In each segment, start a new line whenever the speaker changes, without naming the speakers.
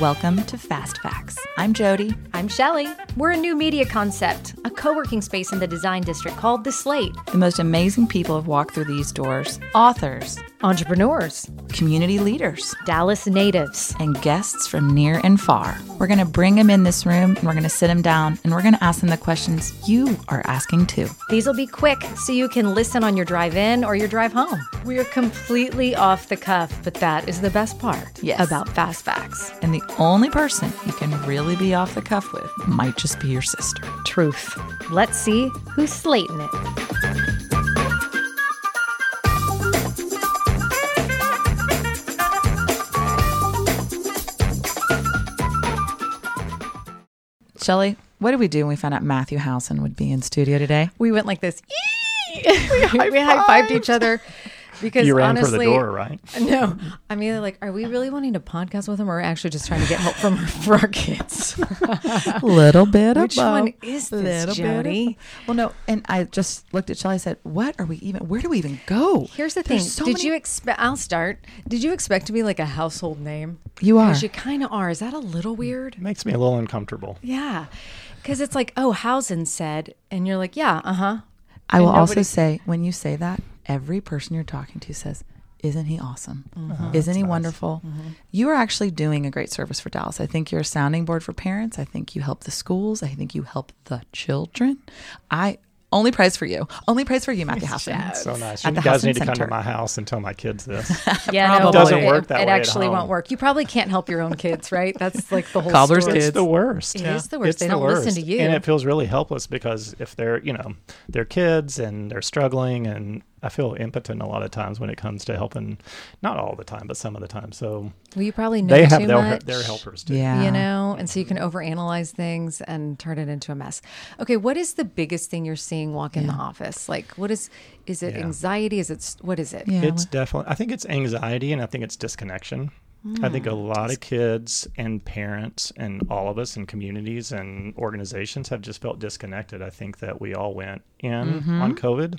Welcome to Fast Facts. I'm Jody.
I'm Shelly. We're a new media concept, a co working space in the design district called The Slate.
The most amazing people have walked through these doors authors,
Entrepreneurs,
community leaders,
Dallas natives,
and guests from near and far. We're going to bring them in this room and we're going to sit them down and we're going to ask them the questions you are asking too.
These will be quick so you can listen on your drive in or your drive home. We're completely off the cuff, but that is the best part
Yes.
about Fast Facts.
And the only person you can really be off the cuff with might just be your sister.
Truth. Let's see who's slating it.
Shelly, what did we do when we found out Matthew Housson would be in studio today?
We went like this. we high fived each other because
You ran
honestly,
for the door, right?
No, I'm either like, are we really wanting to podcast with him, or actually just trying to get help from for our kids?
Little bit
Which
of
one
both.
is this,
Little bit of Well, no, and I just looked at Shelly. I said, "What are we even? Where do we even go?"
Here's the
There's
thing.
so
Did
many-
you expect? I'll start. Did you expect to be like a household name?
You are.
Because you kind of are. Is that a little weird?
Makes me a little uncomfortable.
Yeah. Because it's like, oh, Housson said, and you're like, yeah, uh huh.
I will
and
also say, when you say that, every person you're talking to says, "Isn't he awesome?
Mm-hmm.
Isn't he wonderful?" You are actually doing a great service for Dallas. I think you're a sounding board for parents. I think you help the schools. I think you help the children. I only praise for you. Only praise for you, Matthew Housson.
So nice.
At
You
the
guys
Housson
need to come
Center.
to my house and tell my kids this.
Yeah,
Probably.
no,
Doesn't
it,
work that
It
way at
actually won't work. You probably can't help your own kids, right? That's like the whole
Cobbler's
story.
kids.
It's the worst.
It is the worst.
It's
They
the
don't listen to you.
And it feels really helpless because if they're, you know, they're kids and they're struggling and I feel impotent a lot of times when it comes to helping, not all the time, but some of the time. So
Well, you probably know
they have
too
their,
much.
their helpers too.
Yeah.
you know and so you can overanalyze things and turn it into a mess okay what is the biggest thing you're seeing walk in the office like what is is it
Yeah.
anxiety is it what is it
Yeah.
It's definitely, I think it's anxiety and I think it's disconnection. I think a mm. lot of kids and parents and all of us in communities and organizations have just felt disconnected. I think that we all went in mm-hmm. on COVID.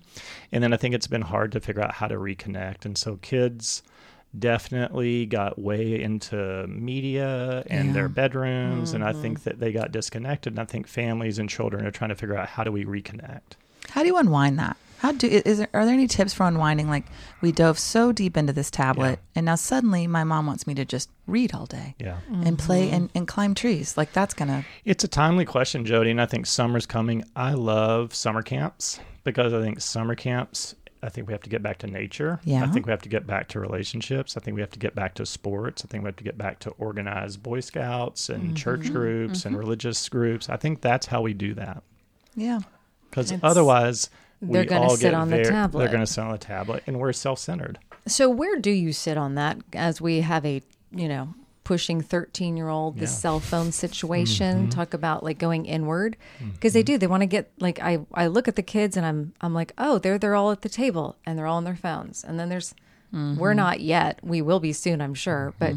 And then I think it's been hard to figure out how to reconnect. And so kids definitely got way into media and
Yeah.
their bedrooms. And I mm-hmm. think that they got disconnected. And I think families and children are trying to figure out how do we reconnect.
How do you unwind that? How do is there are there any tips for unwinding? Like we dove so deep into this tablet, and now suddenly my mom wants me to just read all day
Yeah.
and play mm-hmm. and, and climb trees. Like that's gonna
It's a timely question, Jody, and I think summer's coming. I love summer camps because I think summer camps. I think we have to get back to nature.
Yeah.
I think we have to get back to relationships. I think we have to get back to sports. I think we have to get back to organized Boy Scouts and
Mm-hmm.
church mm-hmm. groups and mm-hmm. religious groups. I think that's how we do that.
yeah.
Because otherwise,
they're gonna sit
get
on the tablet.
They're going to sit on the tablet, and we're self-centered.
so where do you sit on that as we have a you know pushing 13 year old the
Yeah. Mm-hmm.
cell phone situation talk about like going inward because they do they want to get like i i look at the kids and i'm i'm like oh they're they're all at the table and they're all on their phones and then there's
Mm-hmm.
we're not yet we will be soon i'm sure but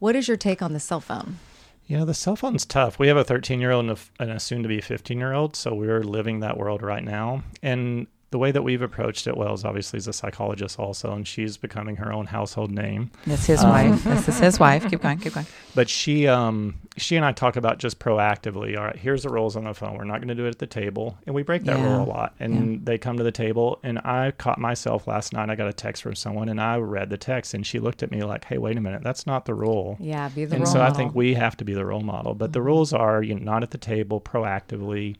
what is your take on the cell phone
You know, the cell phone's tough. We have a 13 year old and a, and a soon to be 15 year old. So we're living that world right now. And the way that we've approached it, well, is obviously as a psychologist also, and she's becoming her own household name.
That's his
Um,
wife. This is his wife. Keep going. Keep going.
But she, um, she and I talk about just proactively. All right, here's the rules on the phone. We're not going to do it at the table, and we break that
Yeah.
rule a lot. And they come to the table, and I caught myself last night. I got a text from someone, and I read the text, and she looked at me like, "Hey, wait a minute, that's not the rule."
yeah be the
and
role
so I think we have to be the role model. But the rules are, you know, not at the table, proactively.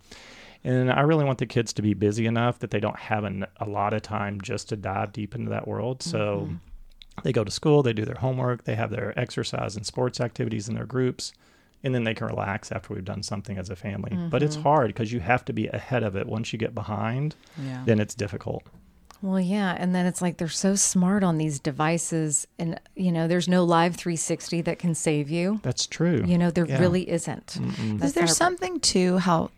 And I really want the kids to be busy enough that they don't have an, a lot of time just to dive deep into that world. So mm-hmm. they go to school, they do their homework, they have their exercise and sports activities in their groups, and then they can relax after we've done something as a family. But it's mm-hmm. hard because you have to be ahead of it. Once you get behind,
Yeah.
then it's difficult.
Well, yeah, and then it's like they're so smart on these devices, and you know, there's no Life360 that can save you.
That's true.
You know, there
Yeah.
really isn't.
Is there something to how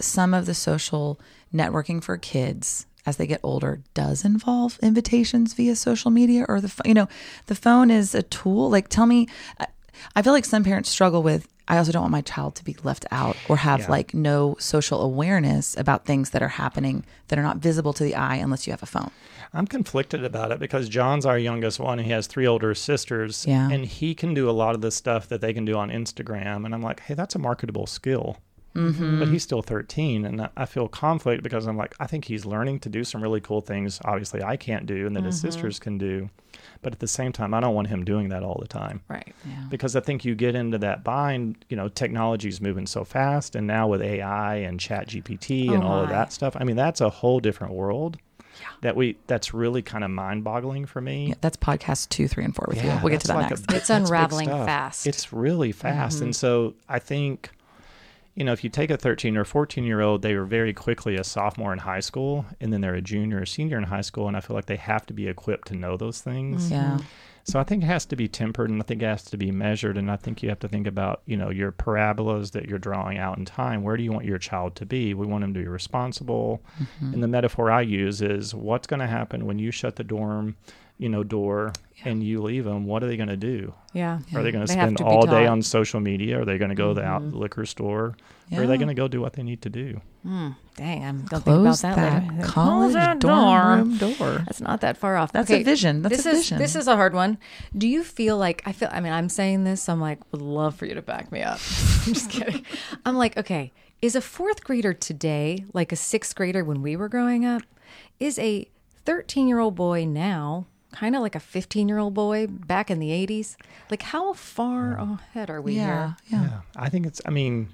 some of the social networking for kids as they get older does involve invitations via social media or the you know the phone is a tool like tell me I feel like some parents struggle with. I also don't want my child to be left out or have
Yeah.
like no social awareness about things that are happening that are not visible to the eye unless you have a phone.
I'm conflicted about it because John's our youngest one. and He has three older sisters,
Yeah.
and he can do a lot of the stuff that they can do on Instagram. And I'm like, hey, that's a marketable skill. Mm-hmm. But he's still 13, and I- feel conflict because I'm like, I think he's learning to do some really cool things. Obviously, I can't do, and that his sisters can do. But at the same time, I don't want him doing that all the time
Right.
Yeah.
because I think you get into that bind. You know, technology is moving so fast, and now with AI and Chat GPT and
Oh
all of that stuff, I mean, that's a whole different world. Yeah. That we that's really kind of mind boggling for me.
Yeah, that's podcast two, three, and four with you. We'll get to that
like
next.
big-
It's unraveling fast.
It's really fast, and so I think. You know, if you take a 13 or 14 year old, they are very quickly a sophomore in high school, and then they're a junior or senior in high school, and I feel like they have to be equipped to know those things. Mm-hmm.
yeah.
So I think it has to be tempered and I think it has to be measured. And I think you have to think about, you know, your parabolas that you're drawing out in time. Where do you want your child to be? We want them to be responsible. Mm-hmm. And the metaphor I use is what's going to happen when you shut the dorm, you know, door and you leave them? What are they going to do?
Yeah.
Are they going to spend all day on social media? Are they going to go to the out mm-hmm. liquor store? Or are they going to go do what they need to do? Hmm.
Dang, I'm gonna think about
Close
that,
that,
later. Close
college
that
dorm
door.
room door.
That's not that far off.
That's a vision. That's
this
a
is
vision.
this is a hard one. Do you feel like I feel? I mean, I'm saying this. I'm like, would love for you to back me up. I'm just kidding. I'm like, okay, is a fourth grader today like a sixth grader when we were growing up? Is a 13 year old boy now kind of like a 15 year old boy back in the 80s? Like, how far ahead are we
Yeah.
here?
Yeah.
Yeah, I think it's. I mean,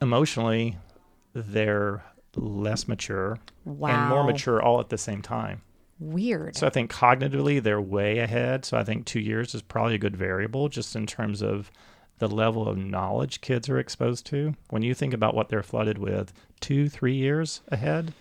emotionally, they're less mature wow. and more mature all at the same time.
Weird.
So I think cognitively they're way ahead. So I think two years is probably a good variable just in terms of the level of knowledge kids are exposed to. When you think about what they're flooded with, two, three years ahead.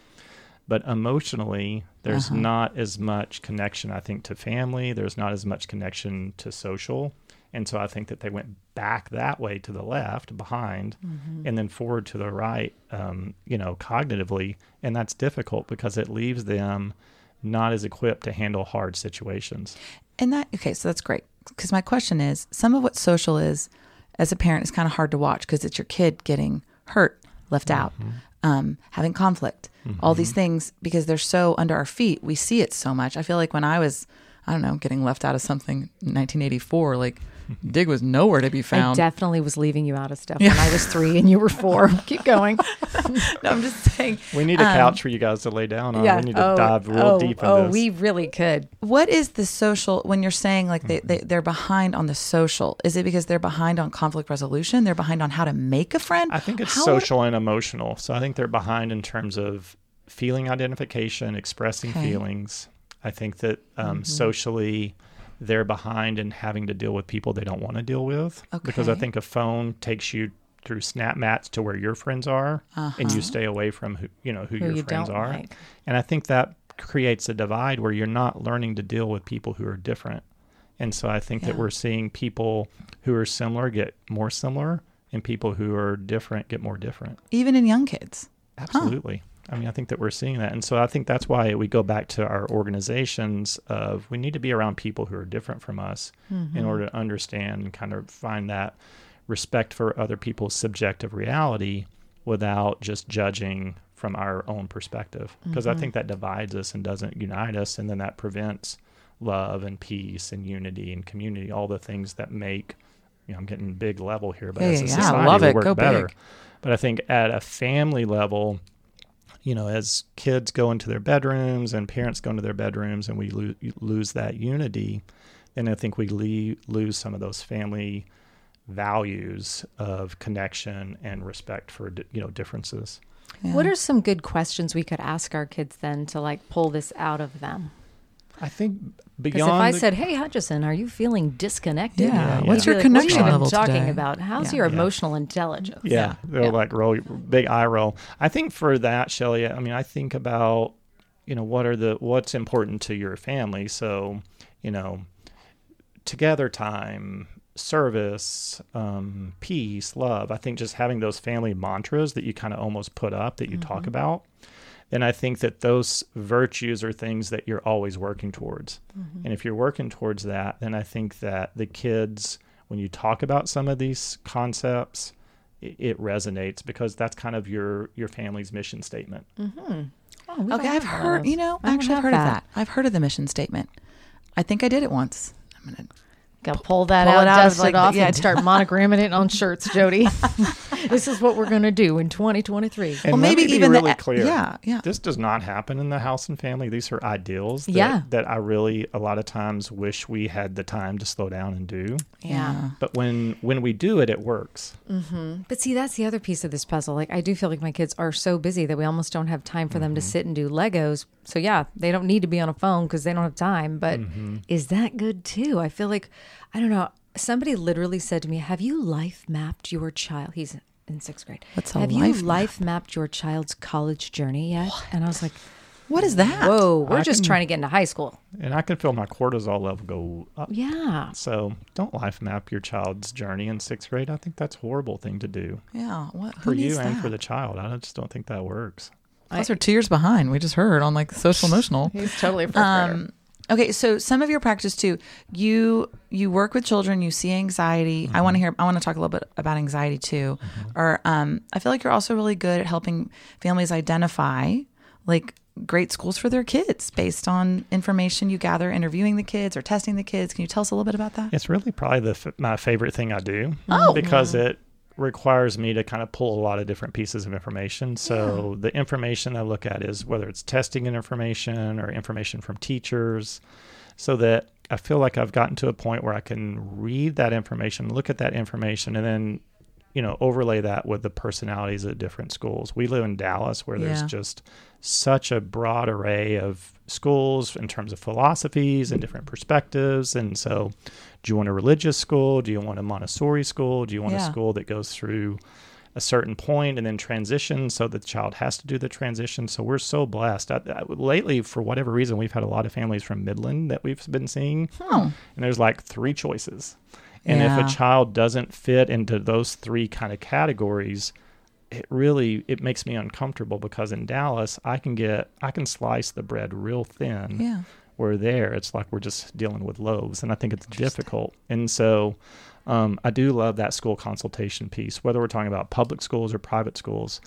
But emotionally, there's
Uh-huh.
not as much connection, I think, to family. There's not as much connection to social. And so I think that they went back that way to the left behind and then forward to the right, um, you know, cognitively. And that's difficult because it leaves them not as equipped to handle hard situations.
And that okay, so that's great. Because my question is, some of what social is, as a parent, is kind of hard to watch because it's your kid getting hurt, left out, um, having conflict, all these things because they're so under our feet. We see it so much. I feel like when I was, I don't know, getting left out of something in 1984, like Dig was nowhere to be
I
found.
definitely was leaving you out of stuff when I was three and you were four. Keep going.
no, I'm just saying.
We need a couch for you guys to lay down on. We need to dive real
oh,
deep in
oh,
this.
we really could.
What is the social when you're saying like they, they they're behind on the social? Is it because they're behind on conflict resolution? They're behind on how to make a friend?
I think it's
How-
social and emotional. So I think they're behind in terms of feeling identification, expressing
Okay.
feelings. I think that um, socially, they're behind in having to deal with people they don't want to deal with. Okay. Because I think a phone takes you through Snap Maps to where your friends are, and you uh-huh. stay away from who you know who,
Who
your
you
friends are.
like.
And I think that creates a divide where you're not learning to deal with people who are different. And so I think that we're seeing people who are similar get more similar and people who are different get more different.
even in young kids.
Absolutely. I mean, I think that we're seeing that. And so I think that's why we go back to our organizations of we need to be around people who are different from us in mm-hmm. order to understand and kind of find that respect for other people's subjective reality without just judging from our own perspective. Because I mm-hmm. think that divides us and doesn't unite us. And then that prevents love and peace and unity and community, all the things that make, you know, I'm getting big level here, but
Yeah,
as a
yeah,
society,
Love
we
it.
work
Go
better.
big.
But I think at a family level, you know, as kids go into their bedrooms and parents go into their bedrooms and we lo- lose that unity, then I think we le- lose some of those family values of connection and respect for, you know, differences.
Yeah.
What are some good questions we could ask our kids then to like pull this out of them?
I think
Because
beyond
if I
the-
said, "Hey Hutchison, are you feeling disconnected?"
Yeah,
Yeah,
what's
yeah.
your
like,
connection
what are you
level
talking
today?
about? How's
Yeah.
your
Yeah.
emotional intelligence?
Yeah, they'll
Yeah.
like roll big eye roll. I think for that, Shelly, I mean, I think about, you know, what are the what's important to your family. So, you know, together time, service, um, peace, love. I think just having those family mantras that you kind of almost put up that you talk about. Then I think that those virtues are things that you're always working towards. Mm-hmm. And if you're working towards that, then I think that the kids when you talk about some of these concepts, it, it resonates because that's kind of your your family's mission statement. Mm-hmm.
Oh, we don't
Okay, I've
have one of
heard.
those.
You know,
I
actually, I've
have
heard of that. I've heard of the mission statement. I think I did it once. I'm gonna.
Gotta pull that
Pull
out,
out,
dust
it's like
it off,
the- yeah.
and start monogramming it on shirts, Jody. this is what we're gonna do in 2023.
And
Well,
let
maybe
me be
even the-
clear.
yeah, yeah.
This does not happen in the house and family. These are ideals that,
Yeah.
that I really a lot of times wish we had the time to slow down and do.
Yeah.
But when when we do it, it works. Mm-hmm.
But see, that's the other piece of this puzzle. Like, I do feel like my kids are so busy that we almost don't have time for them to mm-hmm. sit and do Legos. So, yeah, they don't need to be on a phone because they don't have time. But mm-hmm. is that good too? I feel like, I don't know. Somebody literally said to me, Have you life mapped your child? He's in sixth grade.
What's a
Have
life
you life mapped your child's college journey yet? And I was like,
What is that?
Whoa, we're
I
just
can-
trying to get into high school.
And I can feel my cortisol level go up.
Yeah.
So don't life map your child's journey in sixth grade. I think that's a horrible thing to do
Yeah. What? Who
for you
needs
and
that?
for the child. I just don't think that works.
Plus, we're two years behind. We just heard on like social emotional.
He's totally a first
Um, okay, so some of your practice too. You you work with children. You see anxiety. I want to hear. I want to talk a little bit about anxiety too. Or um, I feel like you're also really good at helping families identify like great schools for their kids based on information you gather interviewing the kids or testing the kids. Can you tell us a little bit about that?
It's really probably the f- my favorite thing I do
Oh.
because it requires me to kind of pull a lot of different pieces of information. So the information I look at is whether it's testing and information or information from teachers, so that I feel like I've gotten to a point where I can read that information, look at that information, and then you know overlay that with the personalities at different schools. We live in Dallas where there's just such a broad array of schools in terms of philosophies and different perspectives and so do you want a religious school? Do you want a montessori school? Do you want
Yeah.
a school that goes through a certain point and then transition so that the child has to do the transition? So we're so blessed. I, I, lately for whatever reason we've had a lot of families from midland that we've been seeing.
Oh,
and there's like three choices. And
Yeah.
if a child doesn't fit into those three kind of categories it really it makes me uncomfortable because in dallas i can get i can slice the bread real thin
yeah.
Where there it's like we're just dealing with loaves and i think it's difficult. And so um, i do love that school consultation piece whether we're talking about public schools or private schools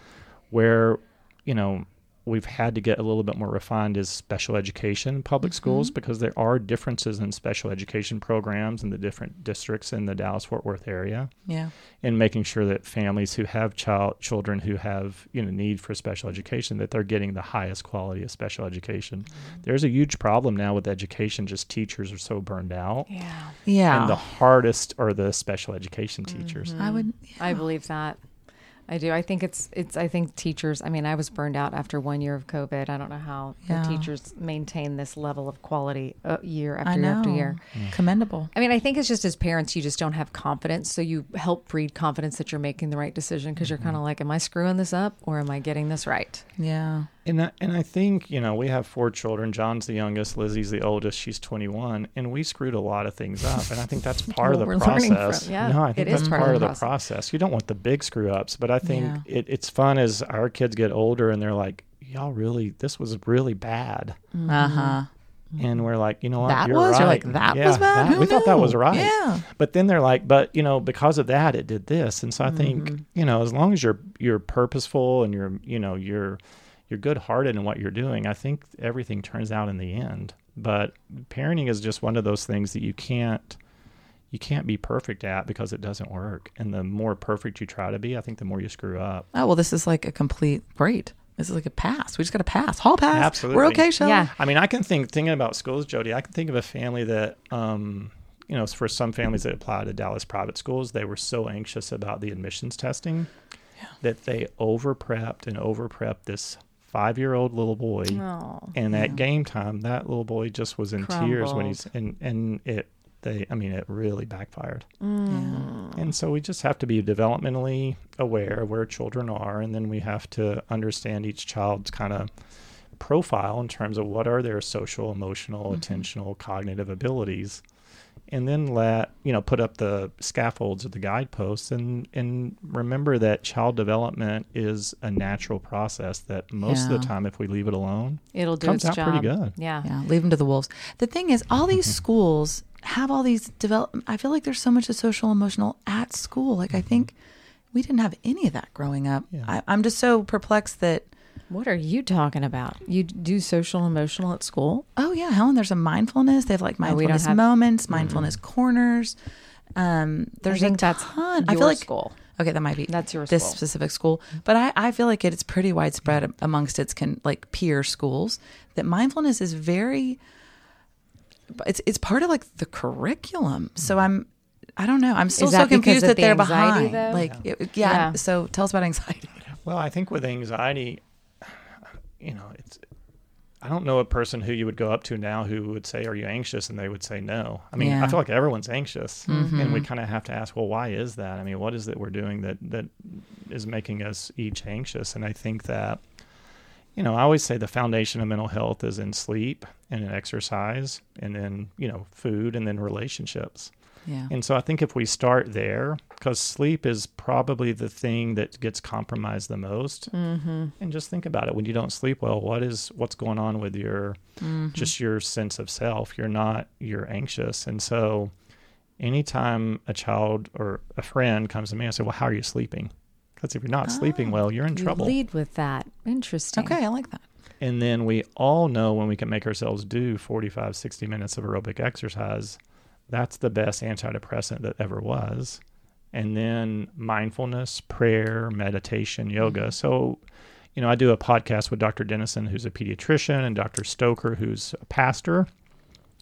where you know we've had to get a little bit more refined is special education in public mm-hmm. schools because there are differences in special education programs in the different districts in the dallas fort worth area
Yeah.
and making sure that families who have child children who have you know need for special education that they're getting the highest quality of special education. Mm-hmm. There's a huge problem now with education. Just teachers are so burned out,
Yeah.
Yeah.
and the hardest are the special education teachers. Mm-hmm.
I would.
I believe that. I do. I think it's it's. I think teachers. I mean, I was burned out after one year of COVID. I don't know how
Yeah.
the teachers maintain this level of quality uh, year after year after year.
Commendable.
I mean, I think it's just as parents, you just don't have confidence. So you help breed confidence that you're making the right decision because you're kind of like, am I screwing this up or am I getting this right?
Yeah.
And I, and I think you know we have four children. John's the youngest. Lizzie's the oldest. She's 21, and we screwed a lot of things up. And I think that's part of the
we're
process.
from- yeah,
no, I
it
think
is
that's
part
part,
of
of
the
the
process.
process. You don't want the big screw ups, but I think
Yeah.
it, it's fun as our kids get older and they're like, "Y'all really, this was really bad."
Uh huh.
And we're like, you know what?
That
You're
was?
right.
You're like, that was bad?
that-
Who
we thought that was right.
Yeah.
But then they're like, but you know, because of that, it did this. And so I think,
Mm-hmm.
you know, as long as you're you're purposeful and you're, you know, you're you're good hearted in what you're doing, I think everything turns out in the end. But parenting is just one of those things that you can't you can't be perfect at because it doesn't work. And the more perfect you try to be, I think the more you screw up.
Oh well, this is like a complete great. This is like a pass. We just got a pass. Hall pass.
Absolutely.
We're okay, Shelly.
Yeah.
I mean, I can think thinking about schools, Jody. I can think of a family that, um, you know, for some families that apply to Dallas private schools, they were so anxious about the admissions testing that they over prepped and over prepped this five year old little boy.
Oh,
And at game time, that little boy just was in tears when he's and and it they I mean it really backfired.
Yeah.
And so we just have to be developmentally aware of where children are, and then we have to understand each child's kind of profile in terms of what are their social, emotional, mm-hmm. attentional, cognitive abilities. And then let you know put up the scaffolds or the guideposts and and remember that child development is a natural process that most of the time if we leave it alone
It'll do
comes
its
out
job.
pretty good
Yeah.
Yeah, leave them to the wolves. The thing is, all these mm-hmm. schools have all these develop. I feel like there's so much of social emotional at school. Like I mm-hmm. think we didn't have any of that growing up.
Yeah.
I, I'm just so perplexed that.
What are you talking about? You do social emotional at school?
Oh yeah, Helen. There's a mindfulness. They have like
Oh, we don't
mindfulness
have-
moments, mindfulness corners. Um, there's
I think
a
that's
ton. I feel like
school.
Okay, that might be
That's your
this
school.
specific school, but I, I feel like it, it's pretty widespread amongst its can like peer schools that mindfulness is very. It's it's part of like the curriculum. So I'm, I don't know. I'm still so confused that
the
they're
anxiety,
behind.
though?
Like it- yeah.
Yeah.
So tell us about anxiety.
Well, I think with anxiety, you know, it's. I don't know a person who you would go up to now who would say, "Are you anxious?" and they would say no. I mean,
Yeah.
I feel like everyone's anxious, and
Mm-hmm.
we kind of have to ask, "Well, why is that?" I mean, what is it we're doing that that is making us each anxious? And I think that, you know, I always say the foundation of mental health is in sleep and in exercise, and then you know, food, and then relationships.
Yeah.
And so I think if we start there, because sleep is probably the thing that gets compromised the most. Mm-hmm. And just think about it: when you don't sleep well, what is what's going on with your just your sense of self? You're not you're anxious, and so anytime a child or a friend comes to me, I say, "Well, how are you sleeping?" Because if you're not sleeping well, you're in
You
trouble.
lead with that. Interesting.
Okay, I like that.
And then we all know when we can make ourselves do 45, 60 minutes of aerobic exercise, that's the best antidepressant that ever was. And then mindfulness, prayer, meditation, yoga. So, you know, I do a podcast with Dr. Dennison, who's a pediatrician, and Dr. Stoker, who's a pastor.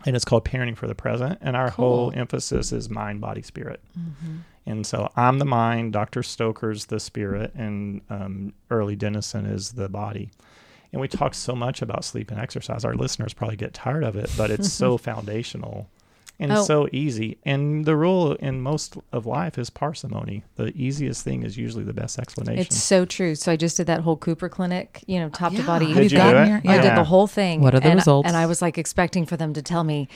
And it's called Parenting for the Present. And our whole emphasis is mind, body, spirit. And so I'm the mind, Dr. Stoker's the spirit, and um, Early Dennison is the body. And we talk so much about sleep and exercise. Our listeners probably get tired of it, but it's so foundational and
Oh.
so easy. And the rule in most of life is parsimony. The easiest thing is usually the best explanation.
It's so true. So I just did that whole Cooper clinic, you know, top to body.
Have
Did
you
you do
gotten
it?
your-
I did the whole thing.
What are the
and,
results?
And I was like expecting for them to tell me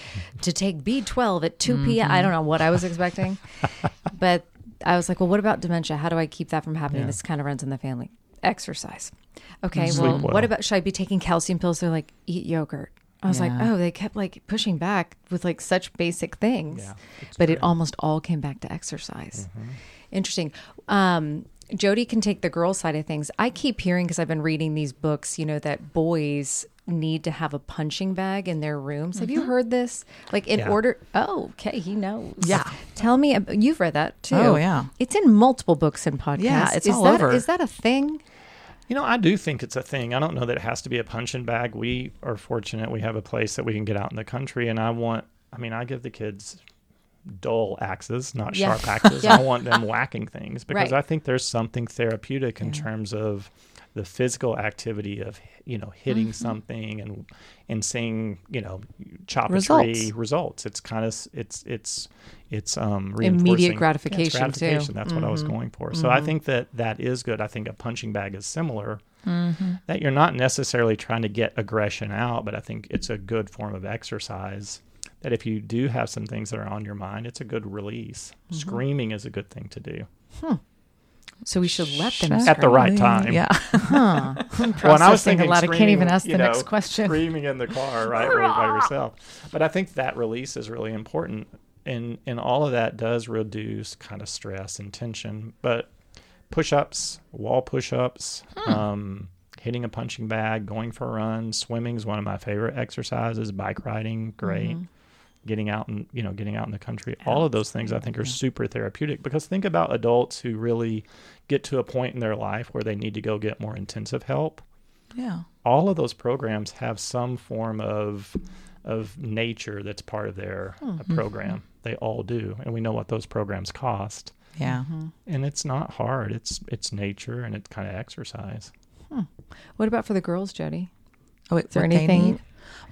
to take B12 at 2 p.m. I mm-hmm. don't know what I was expecting. but I was like, well, what about dementia? How do I keep that from happening?
Yeah.
This kind of runs in the family. Exercise. Okay,
Sleep
well,
well.
what about should I be taking calcium pills? They're like, eat yogurt. I was like, oh, they kept like pushing back with like such basic things.
Yeah,
but it almost all came back to exercise.
Mm-hmm.
Interesting. Um, Jody can take the girl side of things. I keep hearing because I've been reading these books, you know, that boys need to have a punching bag in their rooms. Have you heard this? Like in
Yeah.
order. Oh, okay, he knows.
Yeah.
Tell me. You've read that too.
Oh, yeah.
It's in multiple books and podcasts.
Yeah, it's
is
all
that,
over.
Is that a thing?
You know, I do think it's a thing. I don't know that it has to be a punching bag. We are fortunate we have a place that we can get out in the country, and I want. I mean, I give the kids dull axes, not
Yeah.
sharp axes.
Yeah.
I want them whacking things because
Right.
I think there's something therapeutic in terms of the physical activity of you know hitting
Mm-hmm.
something and and seeing you know chop a tree results. It's kind of it's it's it's um
Immediate
Yeah, it's
gratification, too.
gratification. That's what I was mm-hmm. going for. So I mm-hmm. think that that is good. I think a punching bag is similar. Mm-hmm. That you're not necessarily trying to get aggression out, but I think it's a good form of exercise. That if you do have some things that are on your mind, it's a good release. Screaming is a good thing to do. Hmm.
So we should let them
Shut
At the right time.
Yeah.
Huh. I'm
Well, and I was
thinking a lot. I can't even ask the
know,
next question.
Screaming in the car, right, or by yourself. But I think that release is really important, and and all of that does reduce kind of stress and tension. But push-ups, wall push-ups,
Hmm.
um, hitting a punching bag, going for a run, swimming is one of my favorite exercises. Bike riding, great.
Mm-hmm.
Getting out and you know getting out in the country, all of those things I think are super therapeutic because think about adults who really get to a point in their life where they need to go get more intensive help
Yeah.
all of those programs have some form of of nature that's part of their uh, program. They all do, and we know what those programs cost.
Yeah.
And it's not hard. It's it's nature and it's kind of exercise.
What about for the girls, Jody?
Oh, wait,
Is there anything-
need?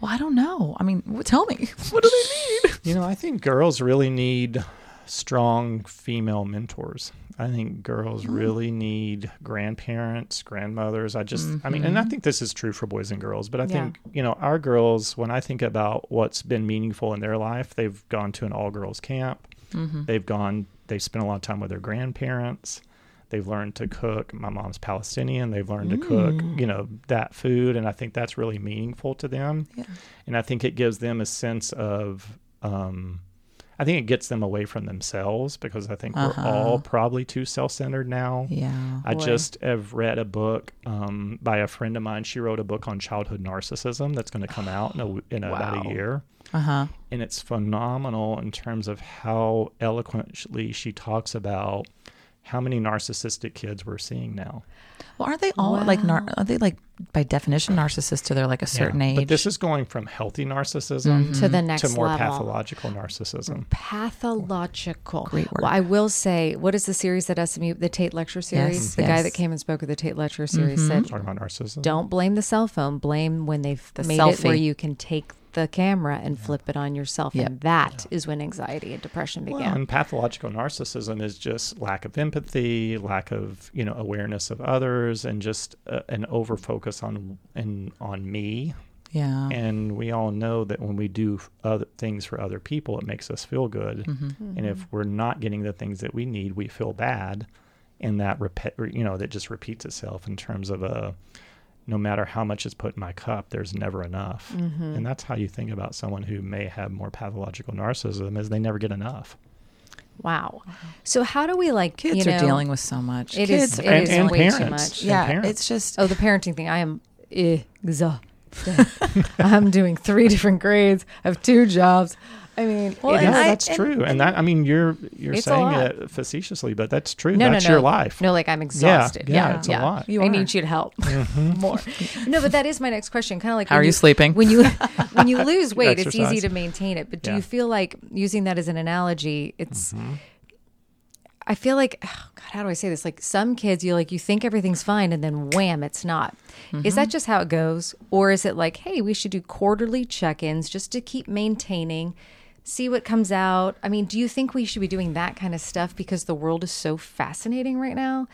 Well, I don't know. I mean, tell me. What do they need?
You know, I think girls really need strong female mentors. I think girls really need grandparents, grandmothers. I just, I mean, and I mm-hmm. think this is true for boys and girls, but I
Yeah.
think, you know, our girls, when I think about what's been meaningful in their life, they've gone to an all girls camp. Mm-hmm. They've gone, they've spent a lot of time with their grandparents. They've learned to cook. My mom's Palestinian. They've learned to cook, you know, that food. And I think that's really meaningful to them.
Yeah.
And I think it gives them a sense of, um, I think it gets them away from themselves because I think
Uh-huh.
we're all probably too self centered now.
Yeah.
I
Boy.
just have read a book um, by a friend of mine. She wrote a book on childhood narcissism that's going to come out in, a, in about
Wow.
a year.
Uh huh.
And it's phenomenal in terms of how eloquently she talks about how many narcissistic kids we're seeing now.
Well, aren't they all like nar- are they like by definition narcissists to their like a certain
Yeah.
age? Mm-hmm.
But this is going from healthy narcissism
To the next
to more
level.
pathological narcissism.
Pathological.
Great
Well, I will say, what is the series that SMU, the Tate Lecture series?
Yes,
the guy that came and spoke at the Tate Lecture series said,
Talking about narcissism.
don't blame the cell phone, blame when they've
The
made it where you can take the camera and flip it on yourself.
Yep.
And that is when anxiety and depression
Well,
began.
and pathological narcissism is just lack of empathy, lack of you know awareness of others, and just uh, an over focus on and on me.
yeah.
And we all know that when we do other things for other people, it makes us feel good.
Mm-hmm.
And if we're not getting the things that we need, we feel bad, and that repeat, you know, that just repeats itself in terms of a. No matter how much is put in my cup, there's never enough,
Mm-hmm.
and that's how you think about someone who may have more pathological narcissism is they never get enough.
Wow. So how do we like
Kids
you
are
know,
dealing with so much.
It
Kids
is- it
and,
is
and
way too
parents.
much.
yeah, it's just
Oh, the parenting thing. I am exhausted. I'm doing three different grades. I have two jobs. I mean,
Well,
it
and
yeah,
I-
that's
and-
true, and, that I mean you're you're saying it facetiously, but that's true.
no,
that's
no, no.
your life.
No, like I'm exhausted.
yeah,
Yeah,
it's a lot.
You
I
are.
need you to help more. No, but that is my next question. Kind of like
How are you sleeping?
When you when you lose weight, it's easy to maintain it. But do
Yeah.
you feel like using that as an analogy? It's
Mm-hmm.
I feel like oh God, how do I say this? Like some kids, you like you think everything's fine, and then wham, it's not. Is
Mm-hmm.
that just how it goes, or is it like, hey, we should do quarterly check-ins just to keep maintaining? See what comes out. I mean, do you think we should be doing that kind of stuff because the world is so fascinating right now?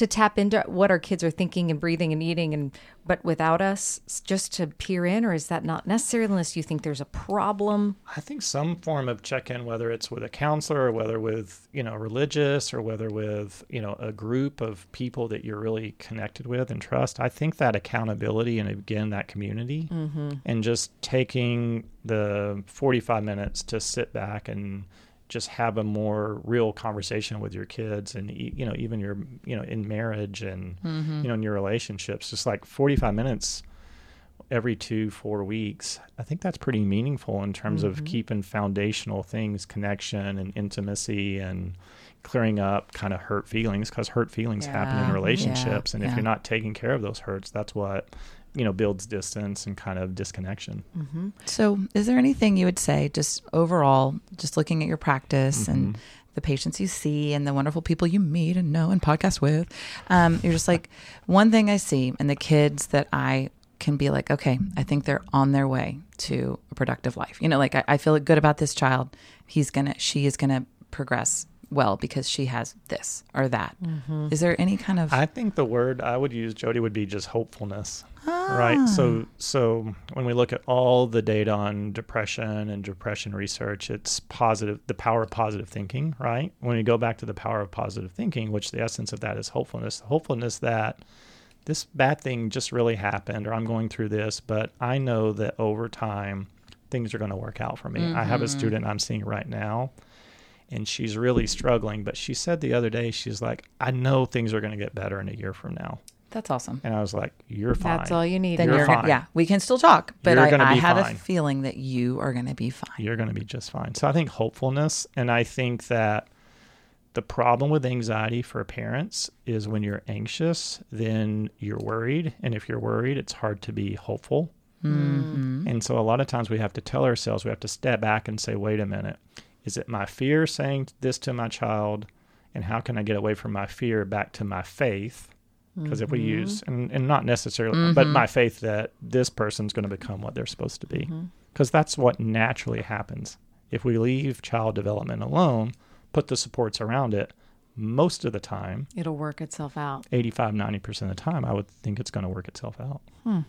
To tap into what our kids are thinking and breathing and eating, and but without us, just to peer in, or is that not necessary unless you think there's a problem?
I think some form of check-in, whether it's with a counselor or whether with you know religious or whether with you know a group of people that you're really connected with and trust. I think that accountability and again that community mm-hmm. and just taking the 45 minutes to sit back and just have a more real conversation with your kids and you know even your you know in marriage and mm-hmm. you know in your relationships just like 45 minutes every two four weeks i think that's pretty meaningful in terms of mm-hmm. keeping foundational things connection and intimacy and clearing up kind of hurt feelings because hurt feelings happen
Yeah,
in
yeah,
relationships and if
yeah.
you're not taking care of those hurts that's what you know builds distance and kind of disconnection mm-hmm.
So, is there anything you would say, just overall, just looking at your practice and mm-hmm. the patients you see and the wonderful people you meet and know and podcast with? Um, you're just like, one thing I see and the kids that I can be like, okay, I think they're on their way to a productive life. You know, like I, I feel good about this child. He's gonna, she is gonna progress well because she has this or that. Mm-hmm. Is there any kind of
I think the word I would use, Jody, would be just hopefulness. Right. So ah. so when we look at all the data on depression and depression research, it's positive the power of positive thinking, right? When we go back to the power of positive thinking, which the essence of that is hopefulness, hopefulness that this bad thing just really happened or I'm going through this, but I know that over time things are going to work out for me. I have a mm-hmm. student I'm seeing right now and she's really struggling. But she said the other day, she's like, I know things are going to get better in a year from now.
That's awesome.
And I was like, You're fine.
That's all you need.
Then
You're
you're,
fine.
yeah, we can still talk, but I, I have
fine.
a feeling that you are going to be fine.
You're going to be just fine. So I think hopefulness. And I think that the problem with anxiety for parents is when you're anxious, then you're worried. And if you're worried, it's hard to be hopeful.
Mm-hmm.
And so a lot of times we have to tell ourselves, we have to step back and say, wait a minute, is it my fear saying this to my child? And how can I get away from my fear back to my faith? Because if we mm-hmm. use, and, and not necessarily, but mm-hmm. my faith that this person's going to become what they're supposed to be. Mm-hmm. Because that's what naturally happens. If we leave child development alone, put the supports around it, most of the time,
It'll work itself out.
85, 90% of the time, I would think it's going to work itself out. Hmm.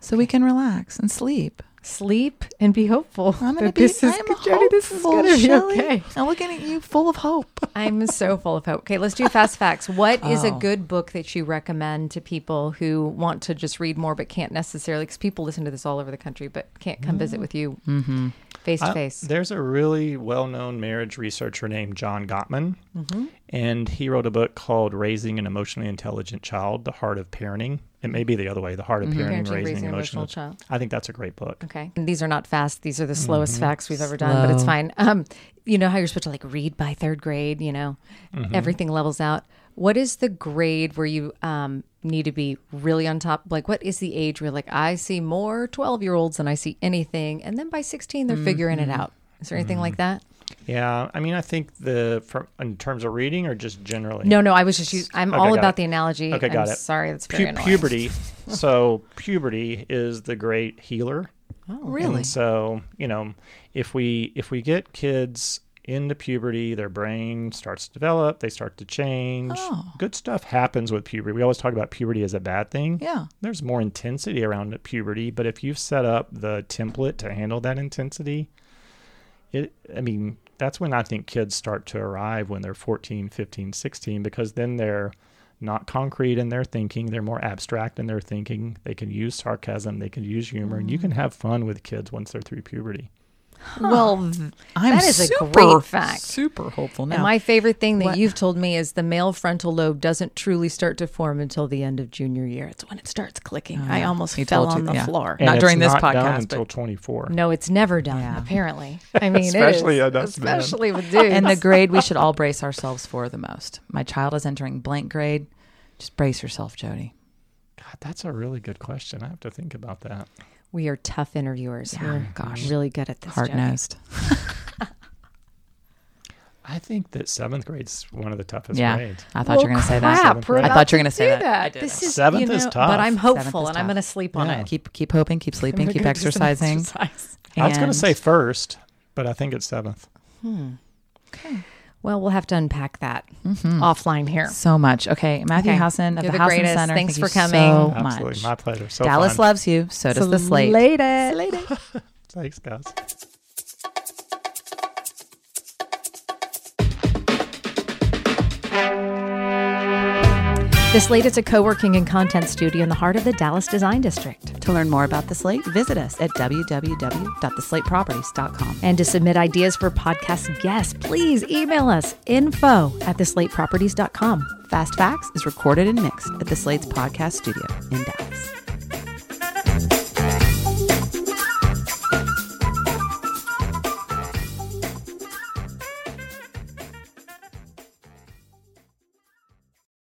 So we can relax and sleep.
Sleep and be hopeful.
I'm gonna
that
be.
this is
I'm
good, Jody. This is gonna be okay.
I'm looking at you, full of hope.
I'm so full of hope. Okay, let's do fast facts. What is a
Oh.
good book that you recommend to people who want to just read more but can't necessarily? Because people listen to this all over the country but can't come visit mm. with you mm-hmm. face to
uh,
face.
There's a really well known marriage researcher named John Gottman,
Mm-hmm.
and he wrote a book called Raising an Emotionally Intelligent Child The Heart of Parenting. It may be the other way, The Heart of Parenting,
Parenting,
Raising,
Raising
an
an
Emotional
Emotional Child.
I think that's a great book.
Okay. And these are not fast. These are the mm-hmm. slowest facts we've ever done, but it's fine. Um, you know how you're supposed to like read by third grade, you know, mm-hmm. everything levels out. What is the grade where you um, need to be really on top? Like, what is the age where, like, I see more 12 year olds than I see anything? And then by 16, they're figuring it mm-hmm. out. Is there anything like that?
Yeah, I mean, I think the for, in terms of reading or just generally.
No, no, I was just, using, I'm
Okay,
all about
it.
the analogy.
Okay, got
I'm
it.
Sorry, that's
Pu-
very annoying.
puberty. so puberty is the great healer.
Oh, really?
And so, you know, if we if we get kids into puberty, their brain starts to develop, they start to change.
Oh.
Good stuff happens with puberty. We always talk about puberty as a bad thing.
Yeah.
There's more intensity around puberty, but if you've set up the template to handle that intensity, it I mean, that's when I think kids start to arrive when they're 14, 15, 16 because then they're not concrete in their thinking. They're more abstract in their thinking. They can use sarcasm. They can use humor, and you
Mm.
can have fun with kids once they're through puberty.
Well, I'm
That is a
super,
great fact.
Super hopeful now.
And my favorite thing that
What-
you've told me is the male frontal lobe doesn't truly start to form until the end of junior year. It's when it starts clicking. I
uh,
almost fell on
you-
the
yeah.
floor.
And
Not
it's
during this podcast.
not done
podcast,
until
but-
24.
No, it's never done.
Yeah.
Apparently, I mean,
Especially
it
at
is,
us men.
especially with dudes.
and the grade we should all brace ourselves for the most. My child is entering blank grade. Just brace yourself, Jody.
God, that's a really good question. I have to think about that.
We are tough interviewers.
Yeah,
We're oh
gosh.
really good at this.
Hard nosed.
I think that seventh grade's one of the toughest
Yeah.
grades.
I thought you were going to say that.
We're
I
thought you were gonna say that.
that.
I.
This is
Seventh
you
is tough.
but I'm hopeful,
is
and I'm going to sleep on
Yeah.
it.
Keep keep hoping, keep sleeping, keep
gonna do some
exercising.
exercise.
I was going to say first, but I think it's seventh. Hmm.
Well, we'll have to unpack that mm-hmm. offline here.
so much. Okay, Matthew
Okay.
Housson of
You're
the,
the Housson.
Center.
Thanks
thank
for
you
coming.
So
Absolutely.
much.
My pleasure. So
Dallas
fun.
loves you. So does the slate.
Later.
Thanks, guys.
The Slate is a co working and content studio in the heart of the Dallas Design District.
To learn more about the slate, visit us at www.theslateproperties.com.
And to submit ideas for podcast guests, please email us info at theslateproperties.com.
Fast Facts is recorded and mixed at the Slate's podcast studio in Dallas.